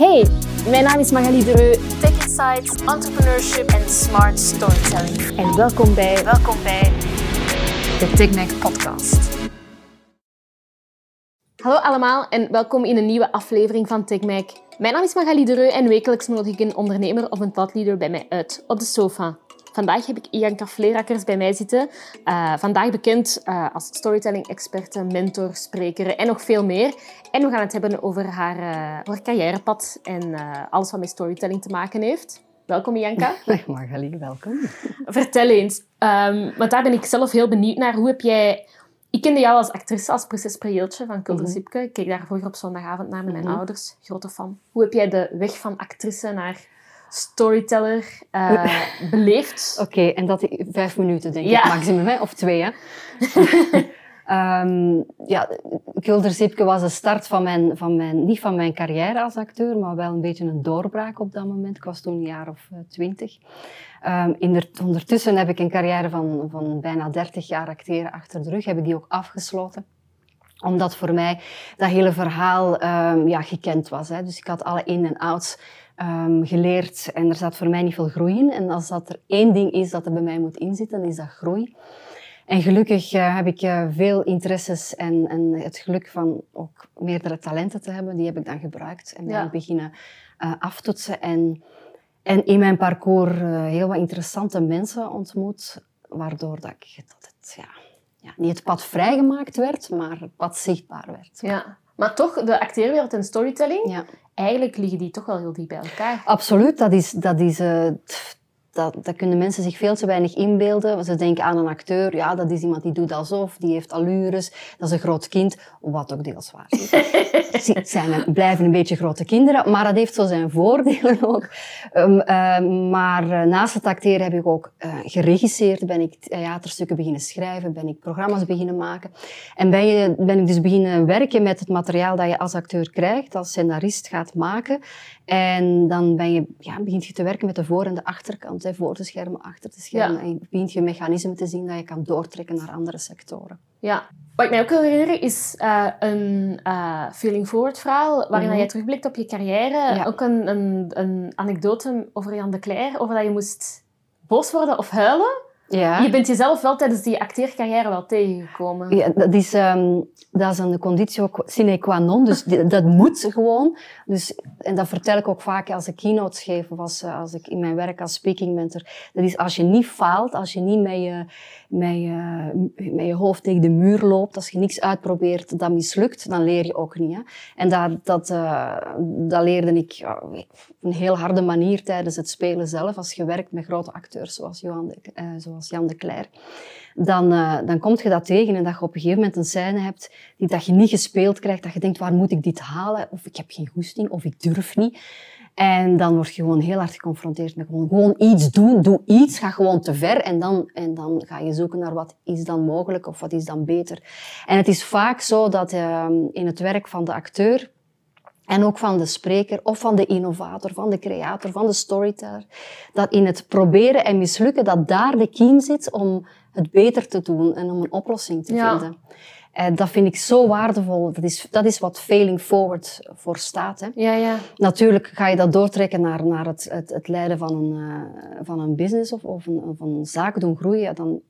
Hey, mijn naam is Magali Dereu. Tech Insights, Entrepreneurship en Smart Storytelling. En welkom bij Welkom bij de TechMac podcast. Hallo allemaal en welkom in een nieuwe aflevering van TechMac. Mijn naam is Magali Dereu en wekelijks nodig ik een ondernemer of een thought bij mij uit op de sofa. Vandaag heb ik Ianka Vleerakkers bij mij zitten. Uh, vandaag bekend uh, als storytelling-experte, mentor, spreker en nog veel meer. En we gaan het hebben over haar, uh, haar carrièrepad en alles wat met storytelling te maken heeft. Welkom, Ianka. Magali, welkom. Vertel eens, um, want daar ben ik zelf heel benieuwd naar. Hoe heb jij... Ik kende jou als actrice, als prinses Preeltje van Kulder mm -hmm. Ik keek daar vroeger op zondagavond naar met mijn mm -hmm. ouders. Grote fan. Hoe heb jij de weg van actrice naar storyteller uh, beleefd. Oké, okay, en dat vijf minuten denk ja. ik maximum, hè? of twee. Hè? um, ja, was de start van mijn, van mijn, niet van mijn carrière als acteur, maar wel een beetje een doorbraak op dat moment. Ik was toen een jaar of twintig. Um, ondertussen heb ik een carrière van, van bijna 30 jaar acteren achter de rug. Heb ik die ook afgesloten omdat voor mij dat hele verhaal um, ja, gekend was. Hè. Dus ik had alle in- en outs um, geleerd en er zat voor mij niet veel groei in. En als dat er één ding is dat er bij mij moet inzitten, is dat groei. En gelukkig uh, heb ik uh, veel interesses en, en, het geluk van ook meerdere talenten te hebben. Die heb ik dan gebruikt en ben beginnen uh, aftoetsen. En, en in mijn parcours heel wat interessante mensen ontmoet, waardoor dat ik dat het, ja, ja, niet het pad vrijgemaakt werd, maar het pad zichtbaar werd. Ja. Maar toch, de acteerwereld en storytelling, ja. eigenlijk liggen die toch wel heel diep bij elkaar. Absoluut, dat is, dat is uh, dat, dat kunnen mensen zich veel te weinig inbeelden. Ze denken aan een acteur, ja, dat is iemand die doet alsof, die heeft allures, dat is een groot kind, wat ook deels waar is. Het zijn, blijven een beetje grote kinderen, maar dat heeft zo zijn voordelen ook. Um, uh, maar uh, naast het acteren heb ik ook uh, geregisseerd, ben ik theaterstukken beginnen schrijven, ben ik programma's beginnen maken. En ben, je, ben ik dus beginnen werken met het materiaal dat je als acteur krijgt, als scenarist gaat maken. En dan ben je, ja, begint je te werken met de voor- en de achterkant, hè, voor de schermen, achter de schermen. Ja. En begint je mechanismen te zien dat je kan doortrekken naar andere sectoren. Ja. Wat ik mij ook wil herinneren is uh, een uh, feeling forward verhaal, waarin mm -hmm. jij terugblikt op je carrière. Ja. Ook een, een, een anekdote over Jan de Cler, over dat je moest boos worden of huilen. Ja. Je bent jezelf wel tijdens die acteercarrière wel tegengekomen. Ja, dat is, um, dat is een conditie sine qua non, dus dat moet gewoon. Dus, en dat vertel ik ook vaak als ik keynotes geef of als, als ik in mijn werk als speaking mentor. Dat is als je niet faalt, als je niet met je, met je, met je hoofd tegen de muur loopt, als je niks uitprobeert dat mislukt, dan leer je ook niet. Hè? En dat, dat, uh, dat leerde ik op een heel harde manier tijdens het spelen zelf, als je werkt met grote acteurs zoals Johan de, uh, zoals Jan de. Dan, uh, dan kom je dat tegen en dat je op een gegeven moment een scène hebt die dat je niet gespeeld krijgt, dat je denkt, waar moet ik dit halen? Of ik heb geen goesting, of ik durf niet. En dan word je gewoon heel hard geconfronteerd met gewoon, gewoon iets doen. Doe iets, ga gewoon te ver. En dan, en dan ga je zoeken naar wat is dan mogelijk of wat is dan beter. En het is vaak zo dat uh, in het werk van de acteur en ook van de spreker of van de innovator, van de creator, van de storyteller, dat in het proberen en mislukken, dat daar de kiem zit om het beter te doen en om een oplossing te ja. vinden. En dat vind ik zo waardevol. Dat is, dat is wat failing forward voor staat. Hè. Ja, ja. Natuurlijk ga je dat doortrekken naar, naar het, het, het leiden van een, uh, van een business of, of, een, of een zaak doen groeien. Dan,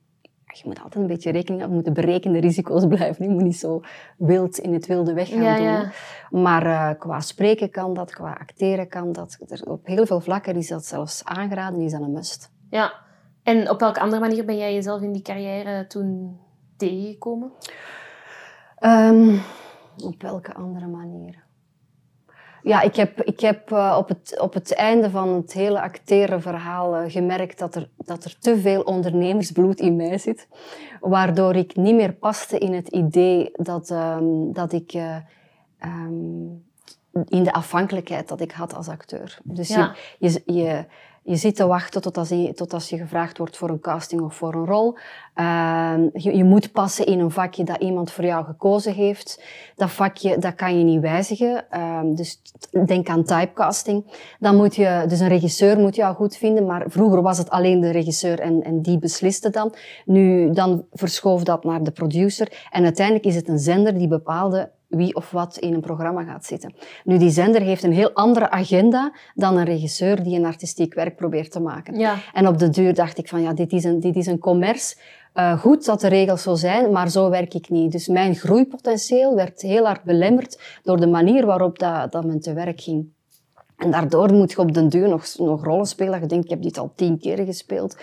je moet altijd een beetje rekening houden. Je moet de berekende risico's blijven. Je moet niet zo wild in het wilde weg gaan ja, doen. Ja. Maar uh, qua spreken kan dat, qua acteren kan dat. Er, op heel veel vlakken is dat zelfs aangeraden, is dat een must. Ja. En op welke andere manier ben jij jezelf in die carrière toen tegengekomen? Um, op welke andere manier? Ja, ik heb, ik heb uh, op, het, op het einde van het hele acteren verhaal uh, gemerkt dat er, dat er te veel ondernemersbloed in mij zit. Waardoor ik niet meer paste in het idee dat, um, dat ik uh, um, in de afhankelijkheid dat ik had als acteur. Dus ja. je, je, je, je zit te wachten tot als, je, tot als je gevraagd wordt voor een casting of voor een rol. Uh, je, je, moet passen in een vakje dat iemand voor jou gekozen heeft. Dat vakje, dat kan je niet wijzigen. Uh, dus denk aan typecasting. Dan moet je, dus een regisseur moet jou goed vinden, maar vroeger was het alleen de regisseur en, en die besliste dan. Nu, dan verschoof dat naar de producer. En uiteindelijk is het een zender die bepaalde wie of wat in een programma gaat zitten. Nu, die zender heeft een heel andere agenda dan een regisseur die een artistiek werk probeert te maken. Ja. En op de duur dacht ik van, ja, dit is een, dit is een commerce. Uh, goed dat de regels zo zijn, maar zo werk ik niet. Dus mijn groeipotentieel werd heel hard belemmerd door de manier waarop dat, dat men te werk ging. En daardoor moet je op den duur nog, nog rollen spelen. Je denkt, ik heb dit al tien keer gespeeld.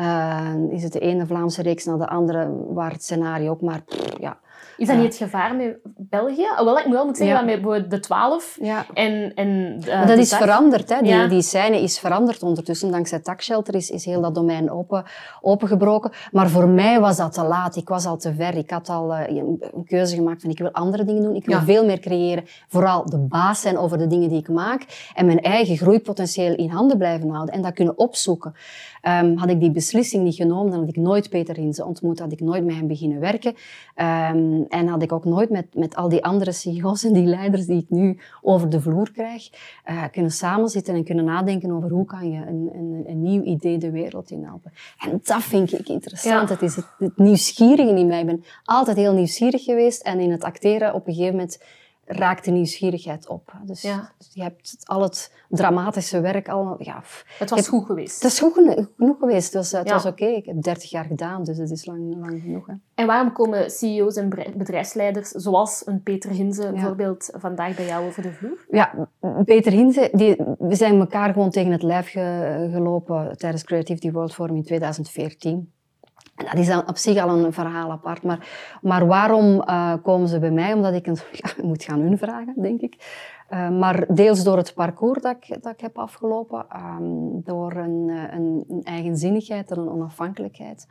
Uh, is het de ene Vlaamse reeks naar de andere, waar het scenario ook maar... Pff, ja, is dat niet het gevaar met België? Wel, ik moet wel moeten zeggen dat met de 12 ja. en... en uh, dat is dag... veranderd. Hè. Die, die scène is veranderd ondertussen. Dankzij Takshelter is, is heel dat domein open, opengebroken. Maar voor mij was dat te laat. Ik was al te ver. Ik had al uh, een keuze gemaakt van ik wil andere dingen doen. Ik wil veel meer creëren. Vooral de baas zijn over de dingen die ik maak. En mijn eigen groeipotentieel in handen blijven houden. En dat kunnen opzoeken. Um, had ik die beslissing niet genomen, dan had ik nooit Peter Rinze ontmoet. Had ik nooit met hem beginnen werken. Um, en had ik ook nooit met, met al die andere CEO's en die leiders die ik nu over de vloer krijg, uh, kunnen samenzitten en kunnen nadenken over hoe kan je een, een, een nieuw idee de wereld in helpen. En dat vind ik interessant. Het is het, het nieuwsgierige in mij. Ik ben altijd heel nieuwsgierig geweest en in het acteren op een gegeven moment raakt de nieuwsgierigheid op. Dus, dus je hebt al het dramatische werk al... Ja, het was goed geweest. Het is goed genoeg geweest. Het was, oké. Ik heb 30 jaar gedaan, dus het is lang, lang genoeg. Hè. En waarom komen CEO's en bedrijfsleiders, zoals een Peter Hinze bijvoorbeeld, vandaag bij jou over de vloer? Ja, Peter Hinze, die, we zijn elkaar gewoon tegen het lijf gelopen tijdens Creativity World Forum in 2014. Dat is dan op zich al een verhaal apart. Maar, maar waarom uh, komen ze bij mij? Omdat ik een, ja, moet gaan hun vragen, denk ik. Uh, maar deels door het parcours dat ik, dat ik heb afgelopen. Um, door een, eh, een, een, eigenzinnigheid en een onafhankelijkheid.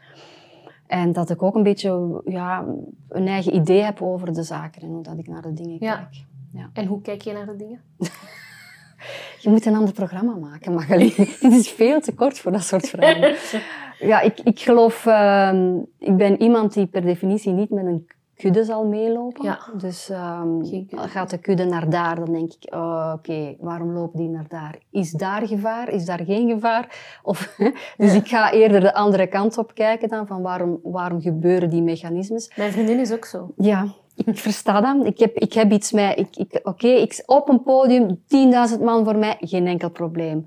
En dat ik ook een beetje ja, een eigen idee heb over de zaken en hoe dat ik naar de dingen ja. kijk. Ja. En hoe kijk je naar de dingen? Je moet een ander programma maken, Magali. Dit is veel te kort voor dat soort vragen. Ja, ik, ik geloof... Uh, ik ben iemand die per definitie niet met een kudde zal meelopen. Ja. Dus um, gaat de kudde naar daar, dan denk ik, oh, oké, okay, waarom lopen die naar daar? Is daar gevaar? Is daar geen gevaar? Of, dus ik ga eerder de andere kant op kijken dan, van waarom, waarom gebeuren die mechanismes? Mijn vriendin is ook zo. Ja, ik versta dat. Ik heb, ik heb iets met... Ik, ik, Oké, okay, ik, op een podium, 10.000 man voor mij, geen enkel probleem.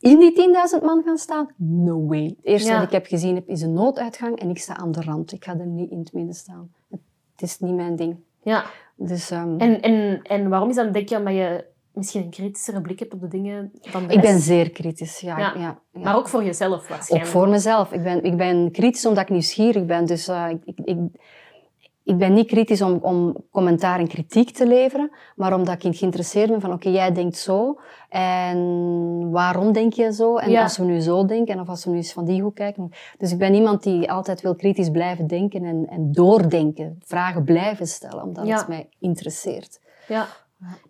In die 10.000 man gaan staan? No way. Het eerste Ja. wat ik heb gezien heb, is een nooduitgang en ik sta aan de rand. Ik ga er niet in het midden staan. Het is niet mijn ding. Ja. Dus um, En, en, en waarom is dat, denk je, omdat je misschien een kritischere blik hebt op de dingen dan de ik ben zeer kritisch, ja. Ja. ja, ja. Maar ook voor jezelf Ook waarschijnlijk. voor mezelf. Ik ben, ik ben kritisch omdat ik nieuwsgierig ben. Dus uh, ik, ik, ik, ik ben niet kritisch om, om commentaar en kritiek te leveren, maar omdat ik geïnteresseerd ben van, oké, jij denkt zo, en waarom denk je zo? En Ja. als we nu zo denken, of als we nu eens van die hoek kijken. Dus ik ben iemand die altijd wil kritisch blijven denken en, en doordenken, vragen blijven stellen, omdat Ja. het mij interesseert. Ja.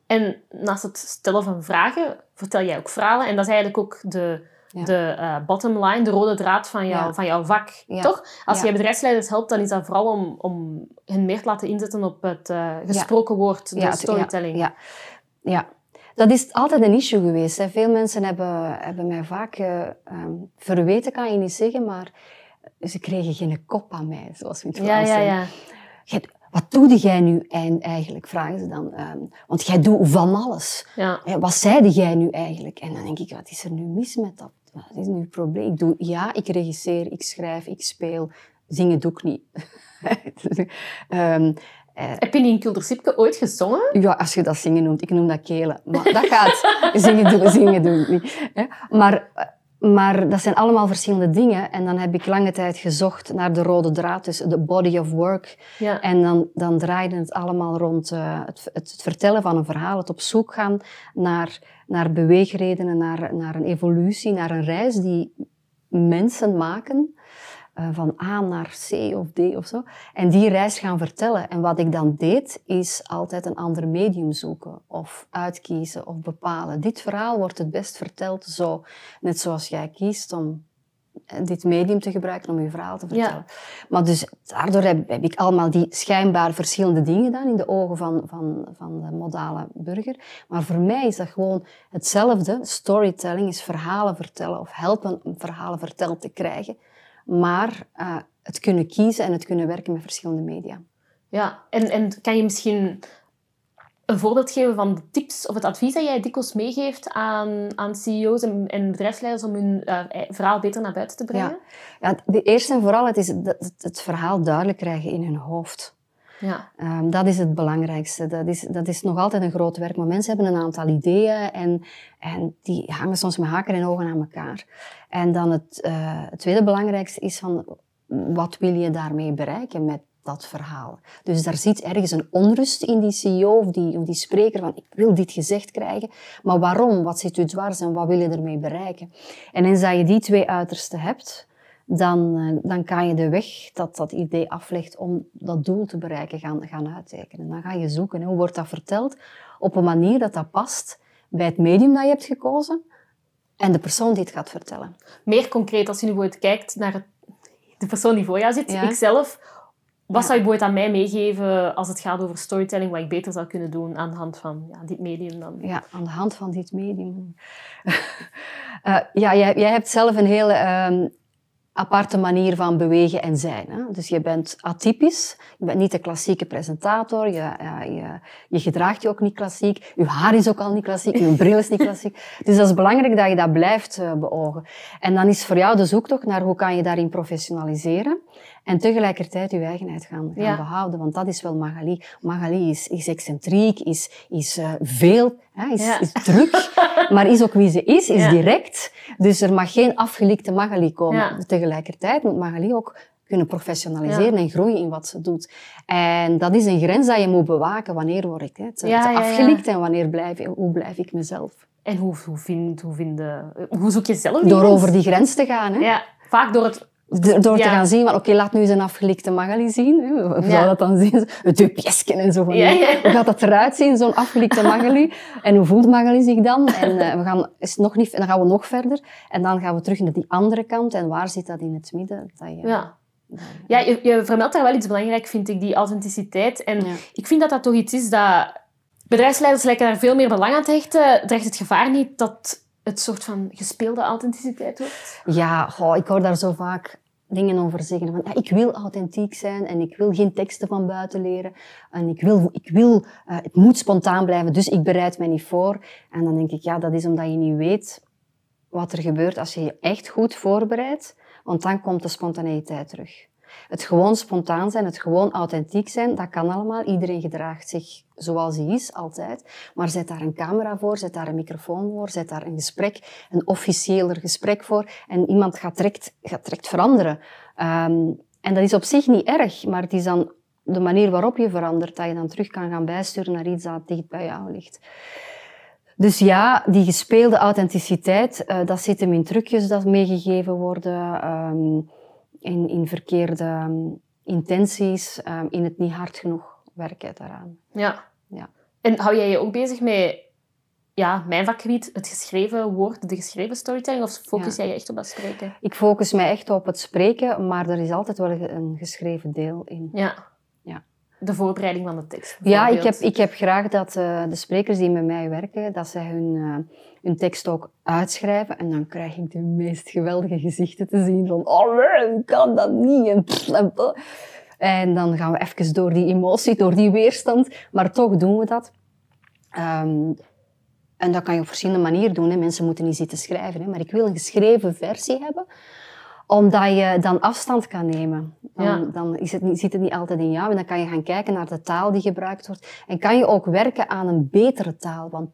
En naast het stellen van vragen, vertel jij ook verhalen. En dat is eigenlijk ook de, Ja. de eh, bottom line, de rode draad van, jou, Ja. van jouw vak. Ja. Toch? Als je bedrijfsleiders helpt, dan is dat vooral om, om hen meer te laten inzetten op het eh, gesproken woord, de storytelling. Ja, ja. ja. Dat is altijd een issue geweest. Hè. Veel mensen hebben, hebben mij vaak ehm, verweten, kan je niet zeggen, maar ze kregen geen kop aan mij, zoals we het ja, Frans ja. ja. Wat doe jij nu eigenlijk, vragen ze dan. Ehm, want jij doet van alles. ja. Wat zeide jij nu eigenlijk? En dan denk ik, wat is er nu mis met dat? Wat is nu het probleem? Ik doe, ja, ik regisseer, ik schrijf, ik speel. Zingen doe ik niet. Ehm, Heb je niet in Kuldersipke ooit gezongen? ja, als je dat zingen noemt, ik noem dat kelen. Maar dat gaat. Zingen doen, zingen doe ik niet. Hè. Maar, maar dat zijn allemaal verschillende dingen. En dan heb ik lange tijd gezocht naar de rode draad, dus de body of work. Ja. En dan, dan draaide het allemaal rond eh, het, het, het vertellen van een verhaal, het op zoek gaan naar, naar beweegredenen, naar, naar een evolutie, naar een reis die mensen maken. Eh, van A naar C of D of zo. En die reis gaan vertellen. En wat ik dan deed, is altijd een ander medium zoeken. Of uitkiezen of bepalen. Dit verhaal wordt het best verteld zo. Net zoals jij kiest om eh, dit medium te gebruiken om je verhaal te Ja. vertellen. Maar dus daardoor heb, heb ik allemaal die schijnbaar verschillende dingen gedaan in de ogen van, van, van de modale burger. Maar voor mij is dat gewoon hetzelfde. Storytelling is verhalen vertellen of helpen om verhalen verteld te krijgen. Maar eh, het kunnen kiezen en het kunnen werken met verschillende media. Ja, en, en kan je misschien een voorbeeld geven van de tips of het advies dat jij dikwijls meegeeft aan, aan CEO's en, en bedrijfsleiders om hun uh, verhaal beter naar buiten te brengen? Ja, ja de eerste en vooral het is het, het verhaal duidelijk krijgen in hun hoofd. Ja. Um, dat is het belangrijkste. Dat is, dat is nog altijd een groot werk. Maar mensen hebben een aantal ideeën en, en die hangen soms met haken en ogen aan elkaar. En dan het, uh, het tweede belangrijkste is van wat wil je daarmee bereiken met dat verhaal. Dus daar zit ergens een onrust in die CEO of die, of die spreker van ik wil dit gezegd krijgen, maar waarom? Wat zit u dwars en wat wil je ermee bereiken? En eens dat je die twee uitersten hebt, dan, eh, dan kan je de weg dat dat idee aflegt om dat doel te bereiken gaan, gaan uittekenen. Dan ga je zoeken, hoe wordt dat verteld op een manier dat dat past bij het medium dat je hebt gekozen en de persoon die het gaat vertellen. Meer concreet, als je nu bijvoorbeeld kijkt naar de persoon die voor jou zit, ja. ikzelf, wat zou je bijvoorbeeld aan mij meegeven als het gaat over storytelling, wat ik beter zou kunnen doen aan de hand van ja, dit medium dan? Ja, aan de hand van dit medium. uh, ja, jij, jij, hebt zelf een hele uh, aparte manier van bewegen en zijn. Hè? Dus je bent atypisch, je bent niet de klassieke presentator, je, uh, je, je, gedraagt je ook niet klassiek, je haar is ook al niet klassiek, je bril is niet klassiek. Dus dat is belangrijk dat je dat blijft uh, beogen. En dan is voor jou de zoektocht naar hoe kan je daarin professionaliseren en tegelijkertijd je eigenheid gaan, gaan ja. behouden. Want dat is wel Magali. Magali is, is excentriek, is, is uh, veel, hè, is, ja. is druk, maar is ook wie ze is, is ja. direct. Dus er mag geen afgelikte Magali komen. Tegelijkertijd moet Magali ook kunnen professionaliseren en groeien in wat ze doet. En dat is een grens dat je moet bewaken. Wanneer word ik het afgelikt en wanneer blijf, hoe blijf ik mezelf? En hoe, hoe, vind, hoe, vind de, hoe zoek je zelf Door grens? over die grens te gaan. Hè? Ja, vaak door het door te gaan zien, oké, okay, laat nu eens een afgelikte Magali zien. Hoe zou dat dan zien? Het dupjesken en zo. Van, ja. Hoe gaat dat eruit zien, zo'n afgelikte Magali? en hoe voelt Magali zich dan? En uh, we gaan, is nog niet, dan gaan we nog verder. En dan gaan we terug naar die andere kant. En waar zit dat in het midden? Dat je, ja. Ja, je, je vermeldt daar wel iets belangrijk, vind ik, die authenticiteit. En ik vind dat dat toch iets is dat... Bedrijfsleiders lijken daar veel meer belang aan te hechten. Dreigt het gevaar niet dat het soort van gespeelde authenticiteit wordt? Ja, goh, ik hoor daar zo vaak dingen over zeggen. Van, ja, ik wil authentiek zijn en ik wil geen teksten van buiten leren. En ik wil, ik wil uh, het moet spontaan blijven, dus ik bereid mij niet voor. En dan denk ik, ja, dat is omdat je niet weet wat er gebeurt als je je echt goed voorbereidt. Want dan komt de spontaneiteit terug. Het gewoon spontaan zijn, het gewoon authentiek zijn, dat kan allemaal. Iedereen gedraagt zich zoals hij is, altijd. Maar zet daar een camera voor, zet daar een microfoon voor, zet daar een gesprek, een officiëler gesprek voor. En iemand gaat direct, gaat direct veranderen. Um, en dat is op zich niet erg, maar het is dan de manier waarop je verandert, dat je dan terug kan gaan bijsturen naar iets dat dicht bij jou ligt. Dus ja, die gespeelde authenticiteit, uh, dat zit hem in trucjes dat meegegeven worden. Um, in, in verkeerde um, intenties, um, in het niet hard genoeg werken daaraan. Ja. ja. En hou jij je ook bezig met ja, mijn vakgebied, het geschreven woord, de geschreven storytelling, of focus ja. jij je echt op dat spreken? Ik focus mij echt op het spreken, maar er is altijd wel een geschreven deel in. Ja. De voorbereiding van de tekst. Ja, ik heb, ik heb graag dat uh, de sprekers die met mij werken, dat zij hun... Uh, hun tekst ook uitschrijven. En dan krijg ik de meest geweldige gezichten te zien van, oh nee, kan dat niet. En, en dan gaan we even door die emotie, door die weerstand. Maar toch doen we dat. Um, en dat kan je op verschillende manieren doen. Hè. Mensen moeten niet zitten schrijven. Hè. Maar ik wil een geschreven versie hebben omdat je dan afstand kan nemen. Dan, ja. dan is het niet, zit het niet altijd in jou. En dan kan je gaan kijken naar de taal die gebruikt wordt. En kan je ook werken aan een betere taal. Want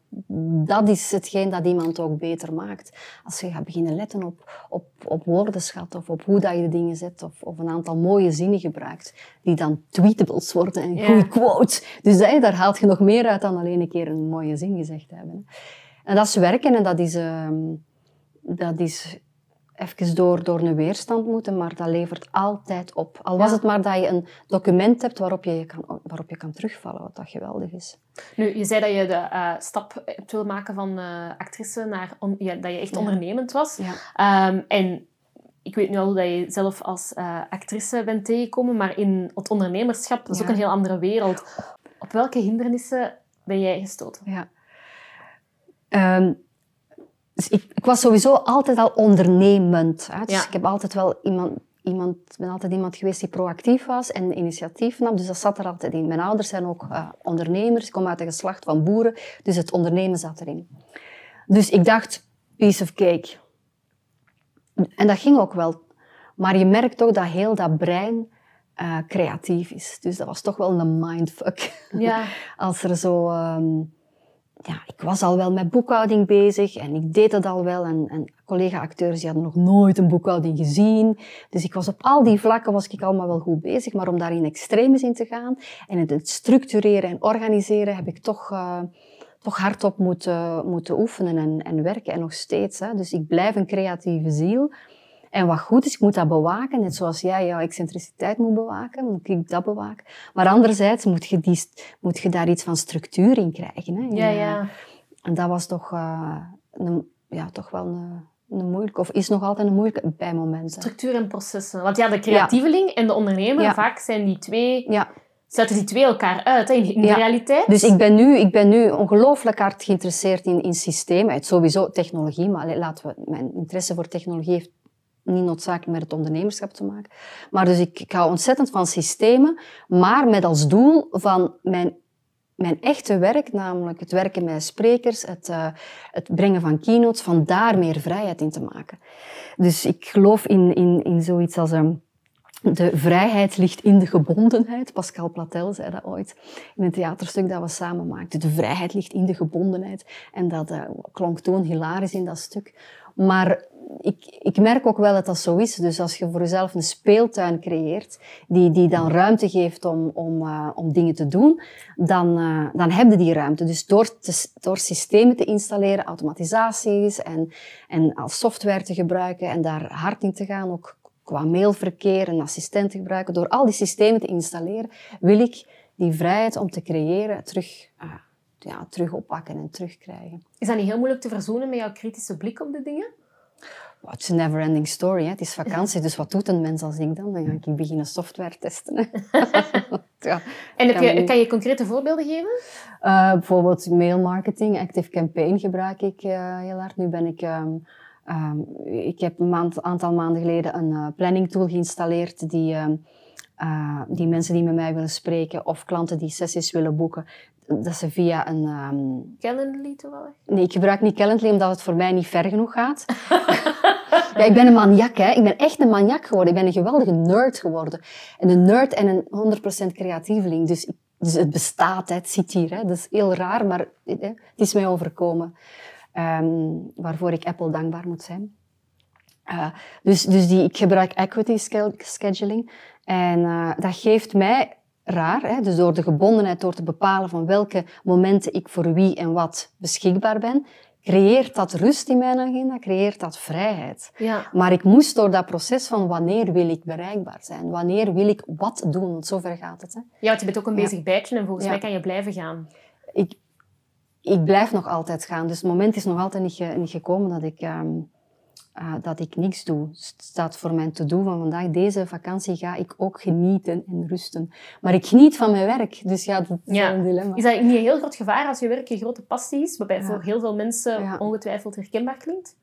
dat is hetgeen dat iemand ook beter maakt. Als je gaat beginnen letten op, op, op woordenschat of op hoe dat je de dingen zet. Of, of een aantal mooie zinnen gebruikt. Die dan tweetables worden en ja. goede quotes. Dus daar haalt je nog meer uit dan alleen een keer een mooie zin gezegd hebben. En dat is werken en dat is... Uh, dat is even door, door een weerstand moeten, maar dat levert altijd op. Al was ja. het maar dat je een document hebt waarop je, je kan, waarop je kan terugvallen, wat dat geweldig is. Nu, je zei dat je de uh, stap hebt willen maken van uh, actrice naar on, ja, dat je echt ja. ondernemend was. Um, en ik weet nu al dat je zelf als uh, actrice bent tegengekomen, maar in het ondernemerschap, dat is ook een heel andere wereld. Op welke hindernissen ben jij gestoten? Ja. Um, dus ik, ik, was sowieso altijd al ondernemend. Hè? Dus ja. ik heb altijd wel iemand, iemand, ben altijd iemand geweest die proactief was en initiatief nam. Dus dat zat er altijd in. Mijn ouders zijn ook uh, ondernemers. Ik kom uit een geslacht van boeren. Dus het ondernemen zat erin. Dus ik dacht, piece of cake. En dat ging ook wel. Maar je merkt toch dat heel dat brein uh, creatief is. Dus dat was toch wel een mindfuck. Ja. Als er zo... Um, ja, ik was al wel met boekhouding bezig en ik deed het al wel. En, en collega-acteurs die hadden nog nooit een boekhouding gezien. Dus ik was op al die vlakken was ik allemaal wel goed bezig. Maar om daar in extremes in te gaan en het structureren en organiseren, heb ik toch, uh, toch hardop moeten, moeten oefenen en, en werken. En nog steeds. Hè. Dus ik blijf een creatieve ziel. En wat goed is, ik moet dat bewaken. Net zoals jij jouw excentriciteit moet bewaken, moet ik dat bewaken. Maar anderzijds moet je, die, moet je daar iets van structuur in krijgen. Hè? Ja, ja. En dat was toch, uh, een, ja, toch wel een, een moeilijke, of is nog altijd een moeilijke bij momenten. Structuur en processen. Want ja, de creatieveling ja. en de ondernemer, ja. vaak zijn die twee... Ja. Zetten die twee elkaar uit hè, in de realiteit? Dus ik ben nu, ik ben nu ongelooflijk hard geïnteresseerd in, in systemen. Het sowieso technologie, maar laten we, mijn interesse voor technologie heeft niet noodzakelijk met het ondernemerschap te maken. Maar dus ik, ik hou ontzettend van systemen, maar met als doel van mijn, mijn echte werk, namelijk het werken met sprekers, het, uh, het brengen van keynotes, van daar meer vrijheid in te maken. Dus ik geloof in, in, in zoiets als... Um, de vrijheid ligt in de gebondenheid. Pascal Platel zei dat ooit in een theaterstuk dat we samen maakten. De vrijheid ligt in de gebondenheid. En dat uh, klonk toen hilarisch in dat stuk. Maar ik, ik merk ook wel dat dat zo is. Dus als je voor jezelf een speeltuin creëert, die, die dan ruimte geeft om, om, uh, om dingen te doen, dan, uh, dan heb je die ruimte. Dus door, door systemen te installeren, automatisaties en, en als software te gebruiken en daar hard in te gaan, ook qua mailverkeer en assistent te gebruiken, door al die systemen te installeren, wil ik die vrijheid om te creëren terug, uh, ja, terug oppakken en terugkrijgen. Is dat niet heel moeilijk te verzoenen met jouw kritische blik op de dingen? Het is een never-ending story. Hè. Het is vakantie, dus wat doet een mens als ik dan? Dan ga ik beginnen software testen. ja, en je, kan je concrete voorbeelden geven? Uh, bijvoorbeeld mailmarketing, Active Campaign gebruik ik uh, heel hard. Nu ben ik... Um, um, ik heb een maand, aantal maanden geleden een uh, planning tool geïnstalleerd die... Um, uh, die mensen die met mij willen spreken of klanten die sessies willen boeken, dat ze via een... Um... Calendly toevallig? Nee, ik gebruik niet Calendly omdat het voor mij niet ver genoeg gaat. ja, ik ben een maniak, hè. Ik ben echt een maniak geworden. Ik ben een geweldige nerd geworden. En een nerd en een 100% creatieveling. Dus, dus het bestaat, het zit hier. Hè. Dat is heel raar, maar hè, het is mij overkomen. Um, waarvoor ik Apple dankbaar moet zijn. Uh, dus dus die, ik gebruik equity scheduling. En uh, dat geeft mij raar. Hè? Dus door de gebondenheid, door te bepalen van welke momenten ik voor wie en wat beschikbaar ben, creëert dat rust in mijn agenda, creëert dat vrijheid. Ja. Maar ik moest door dat proces van wanneer wil ik bereikbaar zijn, wanneer wil ik wat doen, want zover gaat het. Hè? Ja, want je bent ook een bezig ja. bijtje en volgens ja. mij kan je blijven gaan. Ik, ik blijf nog altijd gaan, dus het moment is nog altijd niet, niet gekomen dat ik... Um, uh, dat ik niks doe. Het staat voor mijn to-do van vandaag. Deze vakantie ga ik ook genieten en rusten. Maar ik geniet van mijn werk. Dus ja, dat is ja. een dilemma. Is dat niet een heel groot gevaar als je werk een grote passie is, waarbij ja. voor heel veel mensen ja. ongetwijfeld herkenbaar klinkt?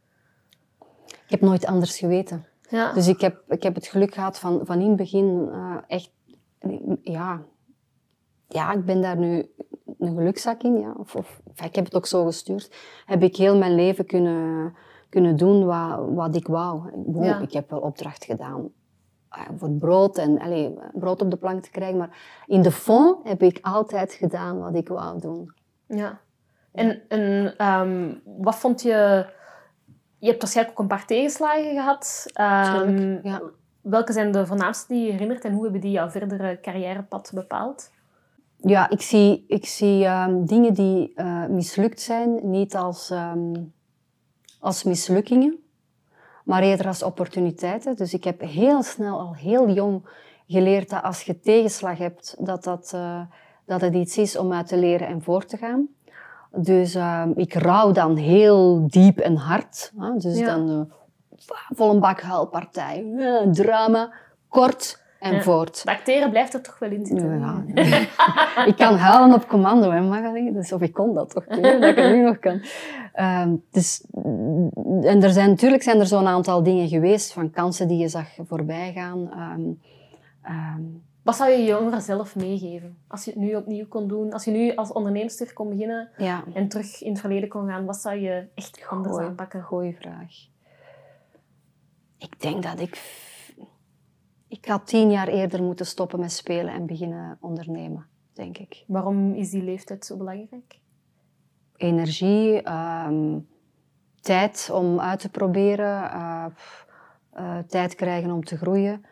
Ik heb nooit anders geweten. Ja. Dus ik heb, ik heb het geluk gehad van, van in het begin uh, echt... Ja, ja, ik ben daar nu een gelukzak in. Ja. Of, of, ik heb het ook zo gestuurd. Heb ik heel mijn leven kunnen kunnen doen wat, wat ik wou. Ja. Ik heb wel opdracht gedaan voor brood en allez, brood op de plank te krijgen, maar in de fond heb ik altijd gedaan wat ik wou doen. Ja. En, en um, wat vond je... Je hebt waarschijnlijk ook een paar tegenslagen gehad. Um, ja. Welke zijn de voornaamste die je herinnert en hoe hebben die jouw verdere carrièrepad bepaald? Ja, ik zie, ik zie um, dingen die uh, mislukt zijn niet als als mislukkingen, maar eerder als opportuniteiten. Dus ik heb heel snel, al heel jong, geleerd dat als je tegenslag hebt, dat, dat, uh, dat het iets is om uit te leren en voor te gaan. Dus uh, ik rouw dan heel diep en hard. Hè? Dus ja. dan uh, vol een bak huilpartij, drama, kort en Ja. voort. Blijft er toch wel in zitten. Ja, ja. ik kan huilen op commando, hè, Magali. Dus, of ik kon dat toch, dat ik het nu nog kan. Ehm, dus, en er zijn, natuurlijk zijn er zo'n aantal dingen geweest, van kansen die je zag voorbij gaan. Ehm, ehm, Wat zou je jongeren zelf meegeven? Als je het nu opnieuw kon doen, als je nu als onderneemster kon beginnen ja, en terug in het verleden kon gaan, wat zou je echt anders Goeie- aanpakken? goeie vraag. Ik denk dat ik... Ik had tien jaar eerder moeten stoppen met spelen en beginnen ondernemen, denk ik. Waarom is die leeftijd zo belangrijk? energie, ehm, tijd om uit te proberen, eh, eh, tijd krijgen om te groeien.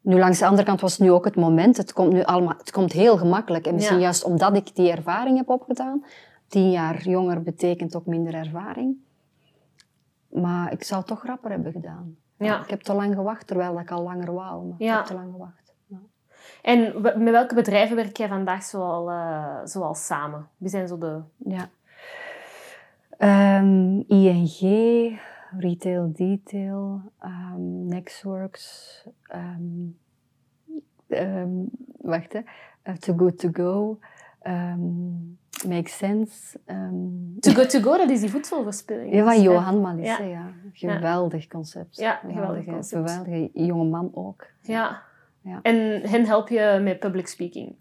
Nu, langs de andere kant was het nu ook het moment. Het komt nu allemaal, het komt heel gemakkelijk. En misschien Ja. juist omdat ik die ervaring heb opgedaan. Tien jaar jonger betekent ook minder ervaring. Maar ik zou het toch rapper hebben gedaan. Ja. Ik heb te lang gewacht, terwijl ik al langer wou. Maar ik Ja. heb te lang gewacht. Ja. En met welke bedrijven werk jij vandaag zoal, eh, zoal samen? Wie zijn zo de... Ja. Ehm, ING, Retail Detail, ehm, Nextworks, ehm, ehm, wacht hè, eh, Too Good To Go, Make Sense. ehm, To Go To Go, dat is die voedselverspilling. ja, van Dus, Johan Malisse, Ja. ja. Geweldig concept. Ja, geweldig Geweldige- concept. Geweldige jonge man ook. Ja. Ja. En hen help je met public speaking.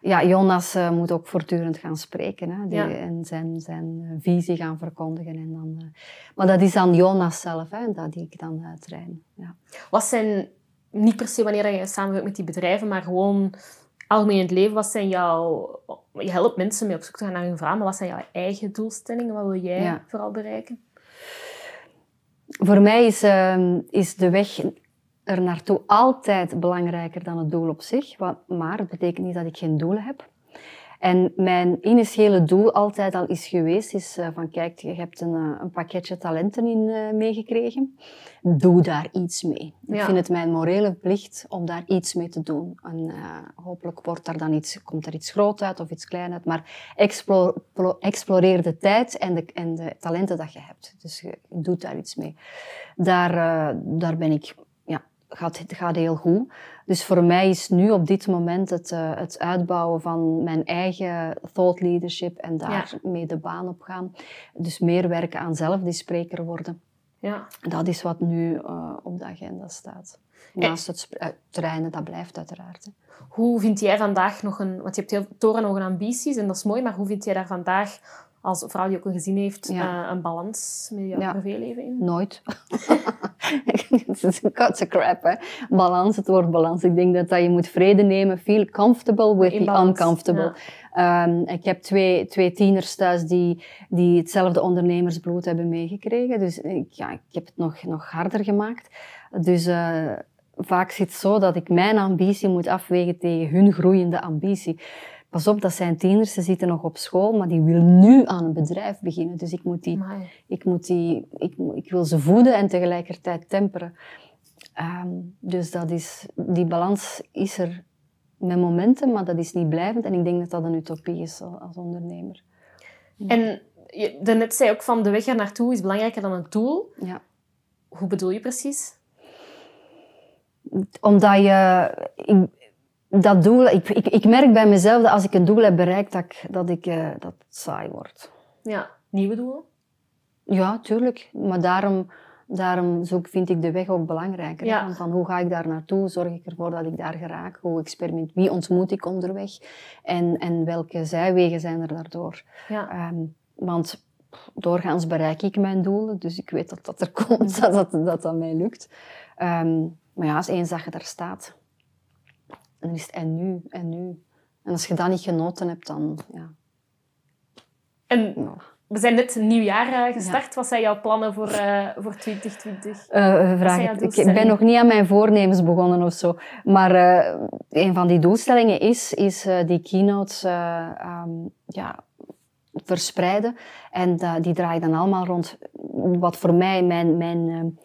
Ja, Jonas eh, moet ook voortdurend gaan spreken hè, die, Ja. en zijn, zijn eh, visie gaan verkondigen. En dan, eh, maar dat is aan Jonas zelf, hè, dat die ik dan train. Ja. Wat zijn, niet per se wanneer je samenwerkt met die bedrijven, maar gewoon algemeen in het leven, wat zijn jouw... Je helpt mensen mee op zoek te gaan naar hun verhaal, maar wat zijn jouw eigen doelstellingen? Wat wil jij Ja. vooral bereiken? Voor mij is, ehm, is de weg er naartoe altijd belangrijker dan het doel op zich. Maar het betekent niet dat ik geen doelen heb. En mijn initiële doel altijd al is geweest, is eh, van kijk, je hebt een, eh, een pakketje talenten in eh, meegekregen. Doe daar iets mee. Ik vind het mijn morele plicht om daar iets mee te doen. En hopelijk wordt daar dan iets, komt er iets groot uit of iets klein uit. Maar explo- plo- exploreer de tijd en de, en de talenten dat je hebt. Dus je doet daar iets mee. Daar, daar ben ik, gaat, het gaat heel goed. Dus voor mij is nu op dit moment het, eh, het uitbouwen van mijn eigen thought leadership en daarmee de baan op gaan. Dus meer werken aan zelf die spreker worden. Ja. Dat is wat nu eh, op de agenda staat. Naast het eh, trainen, dat blijft uiteraard. Hè. Hoe vind jij vandaag nog een... Want je hebt heel torenhoge ambities en dat is mooi, maar hoe vind jij daar vandaag, als vrouw die ook een gezin heeft, Ja. eh, een balans met jouw Ja. privéleven in? Nooit. Het is een kotse crap, hè. Balans, het woord balans. Ik denk dat, dat je moet vrede nemen. Feel comfortable with the uncomfortable. Ehm, ik heb twee, twee tieners thuis die, die hetzelfde ondernemersbloed hebben meegekregen. Dus ik, ja, ik heb het nog, nog harder gemaakt. Dus eh, vaak zit het zo dat ik mijn ambitie moet afwegen tegen hun groeiende ambitie. Pas op, dat zijn tieners, ze zitten nog op school, maar die willen nu aan een bedrijf beginnen. Dus ik moet die Amai. ik, moet die, ik, ik wil ze voeden en tegelijkertijd temperen. Ehm, dus dat is, die balans is er met momenten, maar dat is niet blijvend. En ik denk dat dat een utopie is al- als ondernemer. En je daarnet zei ook van de weg er naartoe is belangrijker dan het doel. Ja. Hoe bedoel je precies? Omdat je... Ik, dat doel, ik, ik, ik merk bij mezelf dat als ik een doel heb bereikt, dat, ik, dat, ik, eh, dat het saai wordt. Ja, nieuwe doelen? Ja, tuurlijk. Maar daarom, daarom zoek, vind ik de weg ook belangrijker. hè. Ja. Van, van hoe ga ik daar naartoe? Zorg ik ervoor dat ik daar geraak? Hoe experiment, wie ontmoet ik onderweg? En, en welke zijwegen zijn er daardoor? Ja. Ehm, want doorgaans bereik ik mijn doelen, dus ik weet dat dat er komt, dat dat, dat, dat mij lukt. Ehm, maar ja, als één je daar staat, dan is het en nu, en nu. En als je dat niet genoten hebt, dan ja. En we zijn net een nieuw jaar eh, gestart. Wat zijn jouw plannen voor, eh, voor 2020? Eh, vraag het. Ik ben nog niet aan mijn voornemens begonnen of zo. Maar een van die doelstellingen is, is die keynotes eh, ehm, ja, verspreiden. En die draaien dan allemaal rond wat voor mij mijn... mijn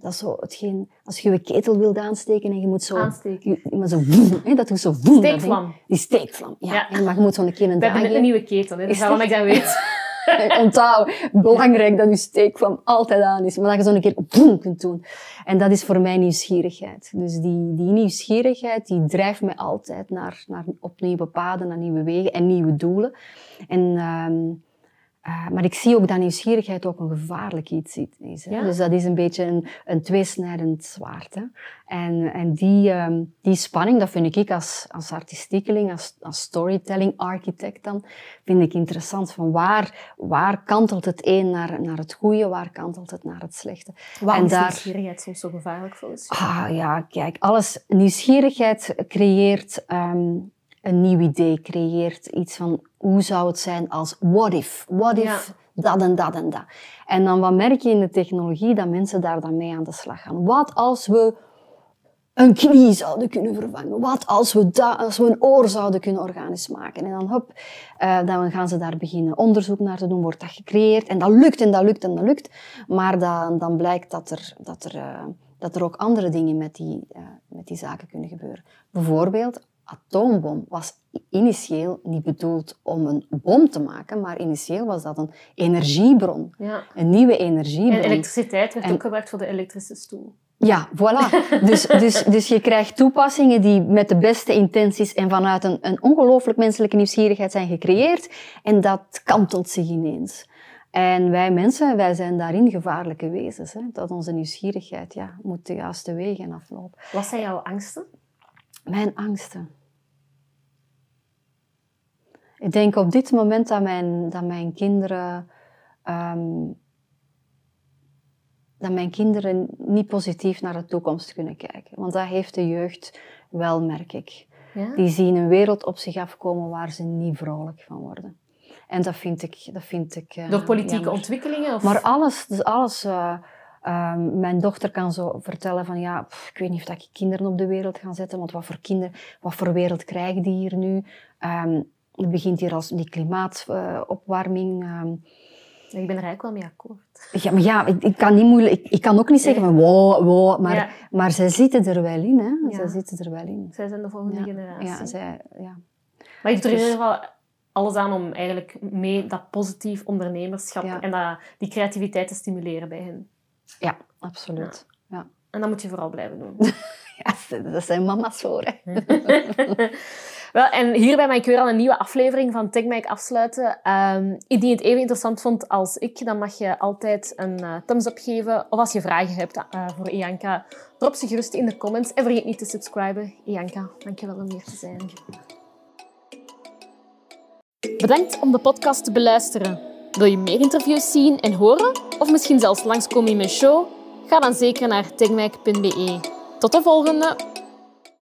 dat is zo hetgeen, als je je ketel wilt aansteken en je moet zo... Aansteken. Je, maar zo woem, hè, dat doet zo woem. dat. Steekvlam. Die steekvlam, ja. Ja. En, maar je moet zo'n keer een We hebben dag een nieuwe ketel, hè, dus Is daarom ik dat weet. Onthoud, belangrijk dat je steekvlam altijd aan is, maar dat je zo een keer boem kunt doen. En dat is voor mij nieuwsgierigheid. Dus die, die nieuwsgierigheid, die drijft mij altijd naar, naar op nieuwe paden, naar nieuwe wegen en nieuwe doelen. En... Um, uh, maar ik zie ook dat nieuwsgierigheid ook een gevaarlijk iets is. Hè? Ja. Dus dat is een beetje een, een tweesnijdend zwaard. Hè? En, en die, um, die spanning, dat vind ik als, als artistiekeling, als, als storytelling architect dan, vind ik interessant. Van waar, waar kantelt het een naar, naar het goede, waar kantelt het naar het slechte. Waarom is daar, nieuwsgierigheid soms zo gevaarlijk volgens je? Ah ja, kijk, alles, nieuwsgierigheid creëert um, een nieuw idee creëert. Iets van, hoe zou het zijn als what if? What if dat en dat en dat? En dan wat merk je in de technologie? Dat mensen daar dan mee aan de slag gaan. Wat als we een knie zouden kunnen vervangen? Wat als we, als we een oor zouden kunnen organisch maken? En dan, hop, uh, dan gaan ze daar beginnen onderzoek naar te doen, wordt dat gecreëerd. En dat lukt en dat lukt en dat lukt. Maar dan, dan blijkt dat er, dat, er, uh, dat er ook andere dingen met die, uh, met die zaken kunnen gebeuren. Bijvoorbeeld, atoombom was initieel niet bedoeld om een bom te maken, maar initieel was dat een energiebron. Ja. Een nieuwe energiebron. En elektriciteit werd ook gebruikt voor de elektrische stoel. Ja, voilà. Dus, dus, dus je krijgt toepassingen die met de beste intenties en vanuit een, een ongelooflijk menselijke nieuwsgierigheid zijn gecreëerd. En dat kantelt zich ineens. En wij mensen, wij zijn daarin gevaarlijke wezens. Hè? Dat onze nieuwsgierigheid ja, moet de juiste wegen aflopen. Wat zijn jouw angsten? Mijn angsten. Ik denk op dit moment dat mijn, dat mijn kinderen. Um, dat mijn kinderen niet positief naar de toekomst kunnen kijken. Want dat heeft de jeugd wel, merk ik. Ja? Die zien een wereld op zich afkomen waar ze niet vrolijk van worden. En dat vind ik... Dat vind ik uh, Door politieke ontwikkelingen? Of? Maar alles. Dus alles uh, um, mijn dochter kan zo vertellen van ja, pff, ik weet niet of dat ik kinderen op de wereld ga zetten, want wat voor kinderen, wat voor wereld krijgen die hier nu? Um, het begint hier als die klimaatopwarming. Um, ik ben er eigenlijk wel mee akkoord. Ja, maar ja, ik, ik kan, niet moeilijk, ik, ik, kan ook niet zeggen van wow, wow, maar, ja. maar zij zitten er wel in. Hè? Ja. Zij zitten er wel in. Zij zijn de volgende ja. generatie. Ja, zij, ja. Maar je doet er in ieder geval alles aan om eigenlijk mee dat positief ondernemerschap en dat, die creativiteit te stimuleren bij hen. Ja, absoluut. Ja. En dat moet je vooral blijven doen. ja, dat zijn mama's voor. Hè. Wel, en hierbij mag ik weer al een nieuwe aflevering van TechMike afsluiten. Um, indien je het even interessant vond als ik, dan mag je altijd een uh, thumbs up geven. Of als je vragen hebt uh, voor Ianka, drop ze gerust in de comments. En vergeet niet te subscriben. Ianka, dankjewel om hier te zijn. Bedankt om de podcast te beluisteren. Wil je meer interviews zien en horen? Of misschien zelfs langskomen in mijn show? Ga dan zeker naar techmike.be. Tot de volgende!